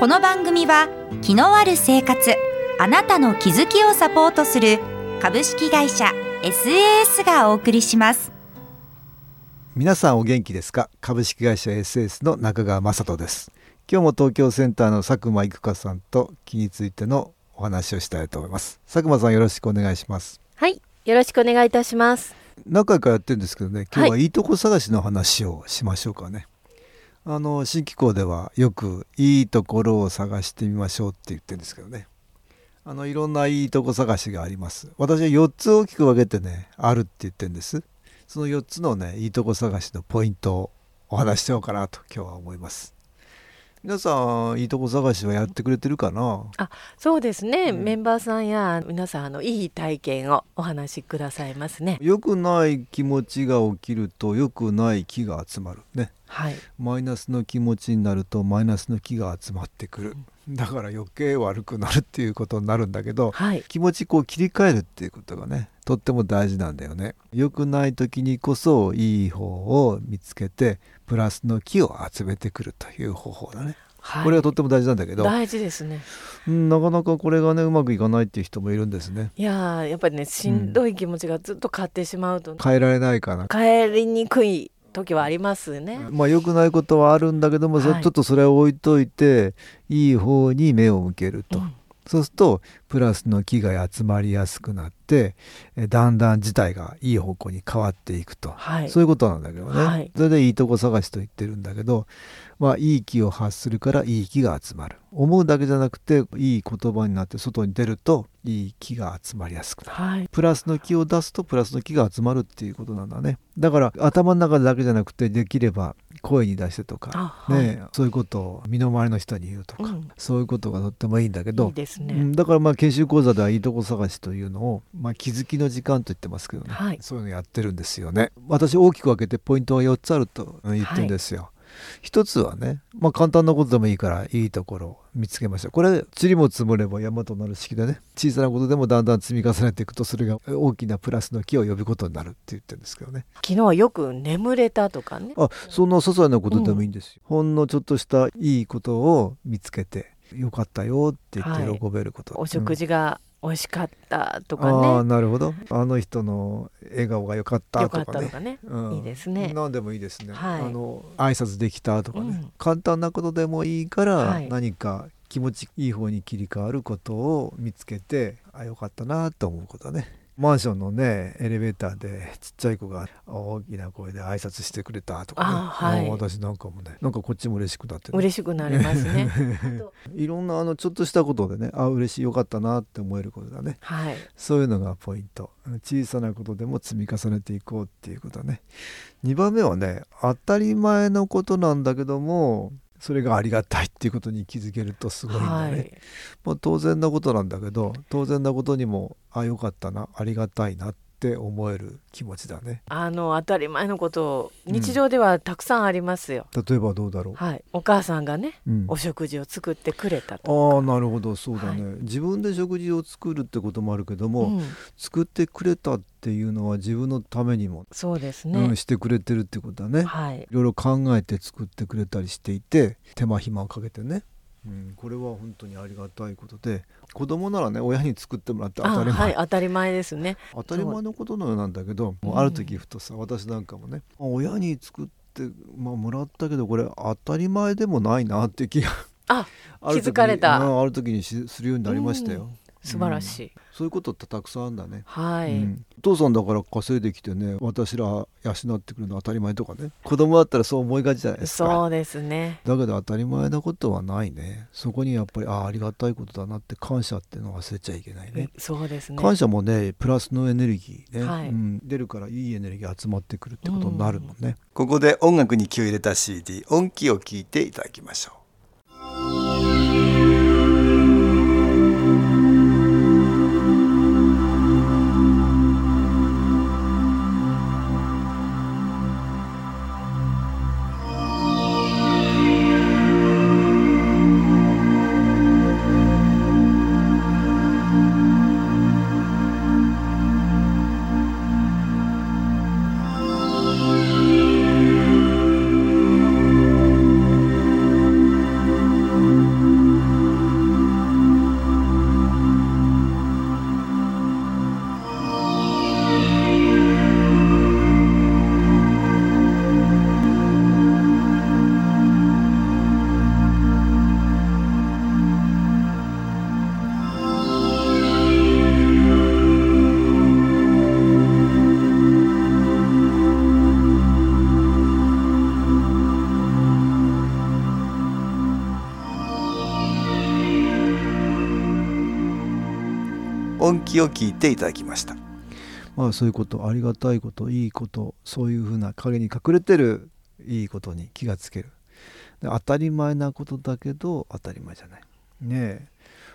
この番組は気のある生活あなたの気づきをサポートする株式会社 SAS がお送りします。皆さんお元気ですか？株式会社 SAS の中川雅人です。今日も東京センターの佐久間育香さんと気についてのお話をしたいと思います。佐久間さんよろしくお願いします。はいよろしくお願いいたします。何回かやってるんですけどね今日はいい。とこ探しの話をしましょうかね、はい、あの新機構ではよくいいところを探してみましょうって言ってるんですけどね。あのいろんないいとこ探しがあります。私は4つ大きく分けてねあるって言ってるんです。その4つのねいいとこ探しのポイントをお話ししようかなと今日は思います。皆さんいいとこ探しはやってくれてるかな？あそうですね、うん、メンバーさんや皆さんあのいい体験をお話しくださいますね。良くない気持ちが起きると良くない気が集まるね、はい、マイナスの気持ちになるとマイナスの気が集まってくる、だから余計悪くなるっていうことになるんだけど、はい、気持ちこう切り替えるっていうことがねとっても大事なんだよね。良くない時にこそいい方を見つけてプラスの気を集めてくるという方法だね。はい、これはとっても大事なんだけど大事ですね、うん、なかなかこれがねうまくいかないっていう人もいるんですね。いややっぱりねしんどい気持ちがずっと買ってしまうと、うん、変えられないかな。変えりにくい時はありますね。まあ良くないことはあるんだけども、はい、ちょっとそれを置いといていい方に目を向けると、うん。そうするとプラスの気が集まりやすくなってだんだん事態がいい方向に変わっていくと、はい、そういうことなんだけどね、はい、それでいいとこ探しと言ってるんだけど、まあ、いい気を発するからいい気が集まる。思うだけじゃなくていい言葉になって外に出るといい気が集まりやすくなる、はい、プラスの気を出すとプラスの気が集まるっていうことなんだね。だから頭の中だけじゃなくてできれば声に出してとか、ね、はい、そういうことを身の回りの人に言うとか、うん、そういうことがとってもいいんだけど、ね、だからまあ研修講座ではいいとこ探しというのを、まあ、気づきの時間と言ってますけどね、はい、そういうのやってるんですよね。私大きく分けてポイントは4つあると言ってるんですよ、一つはね、まあ、簡単なことでもいいからいいところを見つけましたこれ塵も積もれば山となる式でね小さなことでもだんだん積み重ねていくとそれが大きなプラスの木を呼ぶことになるって言ってるんですけどね。昨日はよく眠れたとかね。あそんな些細なことでもいいんですよ、うん、ほんのちょっとしたいいことを見つけてよかったよって言って喜べること、はい、お食事が、美味しかったとかね。あなるほど。あの人の笑顔が良かったとかね。かねうん、いいですね。何でもいいですね。はい、あの挨拶できたとかね、うん、簡単なことでもいいから、はい、何か気持ちいい方に切り替わることを見つけて、あ良かったなと思うことね。マンションのねエレベーターでちっちゃい子が大きな声で挨拶してくれたとかね、はい、私なんかもねなんかこっちも嬉しくなって、ね、嬉しくなりますね。いろんなあのちょっとしたことでねあ嬉しいよかったなって思えることだね、はい、そういうのがポイント。小さなことでも積み重ねていこうっていうことね。2番目はね当たり前のことなんだけどもそれがありがたいっていうことに気づけるとすごいんだね、はい、まあ、当然なことなんだけど当然なことにもあよかったなありがたいなっって思える気持ちだね。あの当たり前のこと日常ではたくさんありますよ、うん、例えばどうだろう。はい。お母さんがね、うん、お食事を作ってくれたとああなるほど。そうだね、はい、自分で食事を作るってこともあるけども、うん、作ってくれたっていうのは自分のためにもそうですね、してくれてるってことだね、はい、いろいろ考えて作ってくれたりしていて手間暇をかけてねうん、これは本当にありがたいことで子供ならね親に作ってもらって当たり前、はい、当たり前ですね。当たり前のことのようなんだけどもうある時ふとさ、私なんかもね親に作って、まあ、もらったけどこれ当たり前でもないなって気があ 気づかれた。ある時にするようになりましたよ。素晴らしい、うん、そういうことってたくさんあるんだね。はい、うん、お父さんだから稼いできてね私ら養ってくるの当たり前とかね。子供だったらそう思いがちじゃないですか。そうですね。だけど当たり前なことはないね。そこにやっぱりあありがたいことだなって感謝っていうのを忘れちゃいけないね。そうですね。感謝もねプラスのエネルギーね、はい、うん、出るからいいエネルギー集まってくるってことになるもん。ね、ここで音楽に気を入れた CD 音気を聞いていただきましょう本気を聞いていただきました。まあそういうことありがたいこといいことそういうふうな影に隠れてるいいことに気がつける。で当たり前なことだけど当たり前じゃない。ねえ。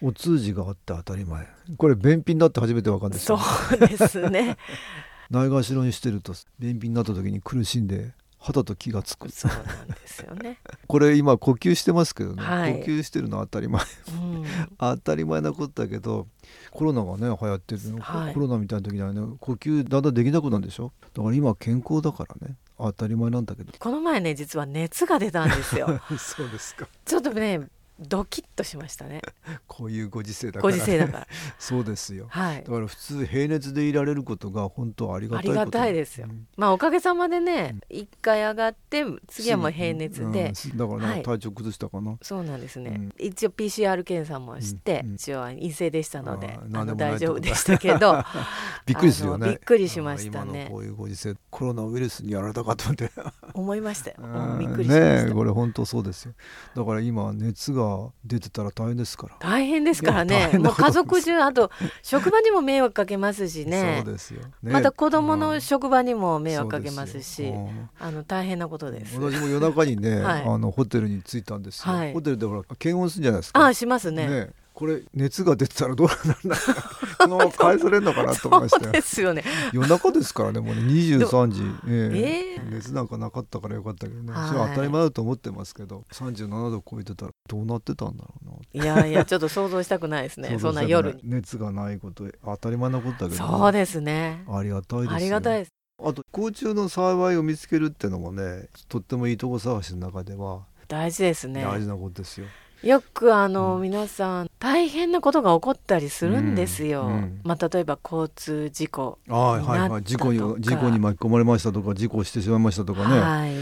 お通じがあって当たり前。これ便秘になって初めて分かるんですそうですね。ないがしろにしてると便秘になった時に苦しんで肌と気がつく。そうなんですよねこれ今呼吸してますけどね、はい。呼吸してるのは当たり前。うん。当たり前なことだけどコロナがね流行ってるの、はい。コロナみたいな時にはね呼吸だんだんできなくなるんでしょ？だから今健康だからね。当たり前なんだけど。この前ね実は熱が出たんですよ。そうですか。ちょっとねドキッとしましたね。こういうご時世だから、ごね、時世だから。そうですよ。はい。だから普通平熱でいられることが本当はありがたいこと。ありがたいですよ。うん。まあおかげさまでね一回上がって次はもう平熱で、うん。だからなんはい。か体調崩したかな、そうなんですね、うん。一応 PCR 検査もして、うん。うん。一応陰性でしたのであの大丈夫でしたけど びっくりするよね。びっくりしましたね。のこういうご時世。コロナウイルスにやられたかと思って。思いましたよ、うんびっくりしました、ねえこれ本当そうですよ。だから今熱が出てたら大変ですから。大変ですからね。もう家族中あと職場にも迷惑かけますしね。そうですよ、ね。また子供うん。の職場にも迷惑かけますし、そうん。あの大変なことです。私も夜中にね、はい。あのホテルに着いたんですよ、はい。ホテルでほら検温するんじゃないですか。ああしますね。ねこれ熱が出てたらどうなるんだ このまま返されるのかなと思いましたよですよね。夜中ですからねもうね23時、ええ。ええ。熱なんかなかったからよかったけどね、はい。それは当たり前だと思ってますけど37度超えてたらどうなってたんだろうな。いやいやちょっと想像したくないですね。そんな夜に。熱がないこと当たり前なことだけど、そうですね。ありがたいですよ。ありがたいです。あと不幸中の幸いを見つけるっていうのもねとってもいいとこ探しの中では。大事ですね。大事なことですよ、よくあの、うん。皆さん大変なことが起こったりするんですよ。うんうん。まあ例えば交通事故。はいはいはい。事故に事故に巻き込まれましたとか事故してしまいましたとかね、はい。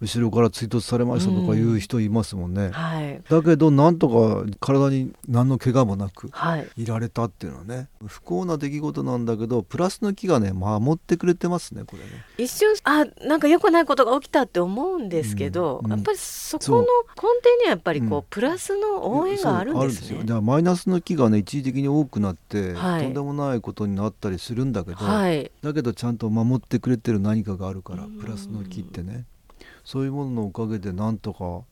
後ろから追突されましたとかいう人いますもんね、はい。だけどなんとか体に何の怪我もなくはい。いられたっていうのはね不幸な出来事なんだけどプラスの木がね守ってくれてますねこれね。一瞬あなんか良くないことが起きたって思うんですけど、やっぱりそこの根底にはやっぱりこう、うん。プラスの応援があるんですね。そうよ。だからマイナスの木がね一時的に多くなって、はい。とんでもないことになったりするんだけど、はい、だけどちゃんと守ってくれてる何かがあるからうん。プラスの木ってね。そういうもののおかげでなんとか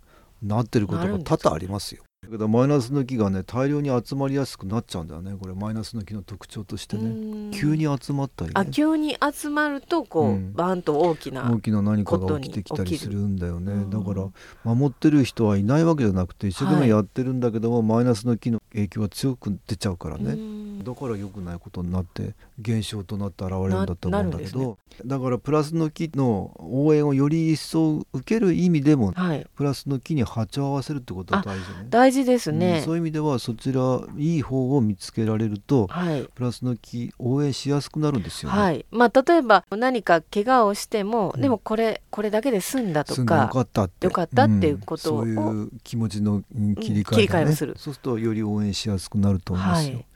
なってることが多々ありますよ。だけどマイナスの木がね大量に集まりやすくなっちゃうんだよね。これマイナスの木の特徴としてね。うん。急に集まったりね。あ急に集まるとこう、うん。バーンと大きな大きな何かが起きてきたりするんだよね。だから守ってる人はいないわけじゃなくて一生懸命やってるんだけども、マイナスの木の影響が強く出ちゃうからね、うん。だから良くないことになって現象となって現れるんだと思うんだけど、だからプラスの木の応援をより一層受ける意味でもはい。プラスの木に波長を合わせるってことは大事ね。大事ですうんね、そういう意味ではそちらいい方を見つけられるとはい。プラスの木応援しやすくなるんですよね。はい。まあ例えば何か怪我をしても、うん。でもこれこれだけで済んだと済んでよかかったって。よかったっていうことをん。そういう気持ちのうん切り替え,、ね切り替えをする。そうするとより応援しやすくなると思いますよ、はい。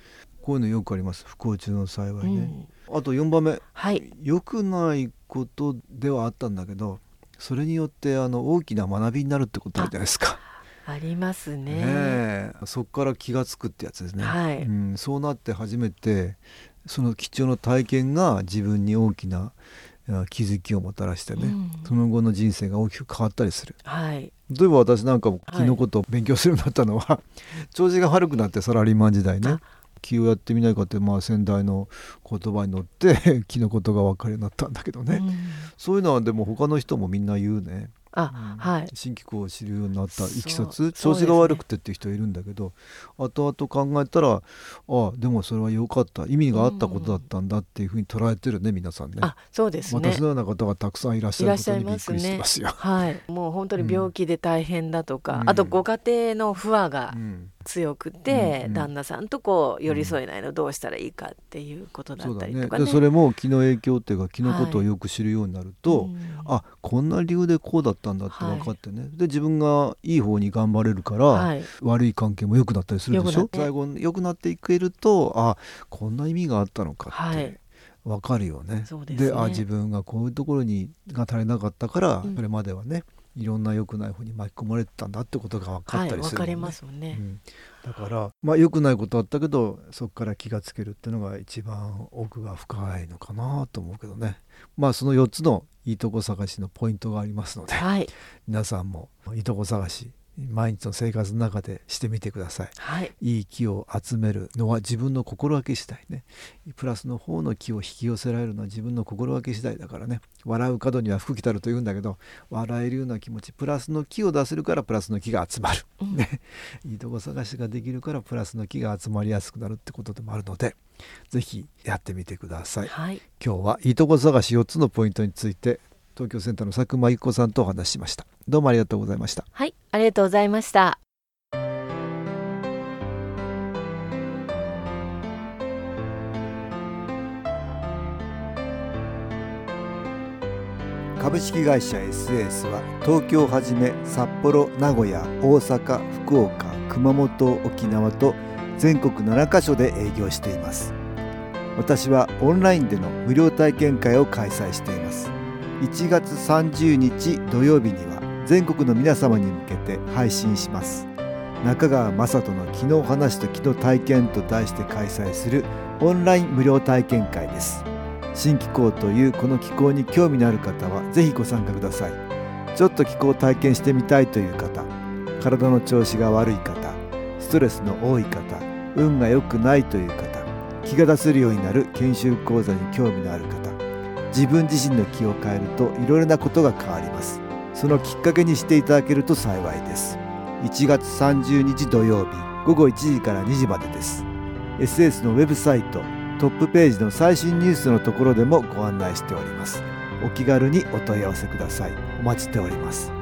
こういうのよくあります。不幸中の幸いね、うん。あと4番目。はい。良くないことではあったんだけどそれによってあの大きな学びになるってことじゃないですか。ありますね。そこから気が付くってやつですね、はい。うん、そうなって初めてその貴重な体験が自分に大きなあ気づきをもたらしてね、うん。その後の人生が大きく変わったりする。はい。例えば私なんかもはい木のことを勉強するようになったのは、調子が悪くなってサラリーマン時代ねあ。木をやってみないかって、まあ、先代の言葉に乗って木のことが分かるようになったんだけどね、うん。そういうのはでも他の人もみんな言うね、あ、はい。新機構を知るようになったいきさつ？調子が悪くてっていう人いるんだけど、後々考えたらあでもそれは良かった。意味があったことだったんだっていうふうに捉えてるね皆さんね。あそうですね。私のような方がたくさんいらっしゃることにびっくりしてますよ。はい、もう本当に病気で大変だとか、うん。あとご家庭の不和がうん強くて、うんうん。旦那さんとこう寄り添えないのどうしたらいいかっていうことだったりとかね。でそれも気の影響っていうか気のことをよく知るようになると、うん。あこんな理由でこうだったんだって分かってね、で自分がいい方に頑張れるから、はい、悪い関係も良くなったりするでしょ？最後に良くなっていけるとあこんな意味があったのかっはい。て分かるよね。ですね。あ自分がこういうところにが足りなかったから、うん。それまではねいろんな良くない方に巻き込まれてたんだってことが分かったりする、ね、はい、かりますもんね、うん、だからまあ良くないことあったけどそこから気がつけるっていうのが一番奥が深いのかなと思うけどね。まあその4つのいいとこ探しのポイントがありますので、はい、皆さんもいいとこ探し毎日の生活の中でしてみてください、はい、いい気を集めるのは自分の心がけ次第ね。プラスの方の気を引き寄せられるのは自分の心がけ次第だからね。笑う角には福来たると言うんだけど笑えるような気持ちプラスの気を出せるからプラスの気が集まる、うん、ね、いいとこ探しができるからプラスの気が集まりやすくなるってことでもあるので是非やってみてください、はい、今日はいいとこ探し4つのポイントについて東京センターの佐久間由子さんとお話ししました。どうもありがとうございました。はいありがとうございました。株式会社 SS は東京をはじめ札幌名古屋大阪福岡熊本沖縄と全国7カ所で営業しています。私はオンラインでの無料体験会を開催しています1月30日土曜日には全国の皆様に向けて配信します。中川雅人の「昨日話と昨日体験」と題して開催するオンライン無料体験会です。新気候というこの気候に興味のある方は是非ご参加ください。ちょっと気候を体験してみたいという方体の調子が悪い方ストレスの多い方運が良くないという方気が出せるようになる研修講座に興味のある方自分自身の気を変えるといろいろなことが変わります。そのきっかけにしていただけると幸いです。1月30日土曜日午後1時から2時までです。SS のウェブサイトトップページの最新ニュースのところでもご案内しております。お気軽にお問い合わせください。お待ちしております。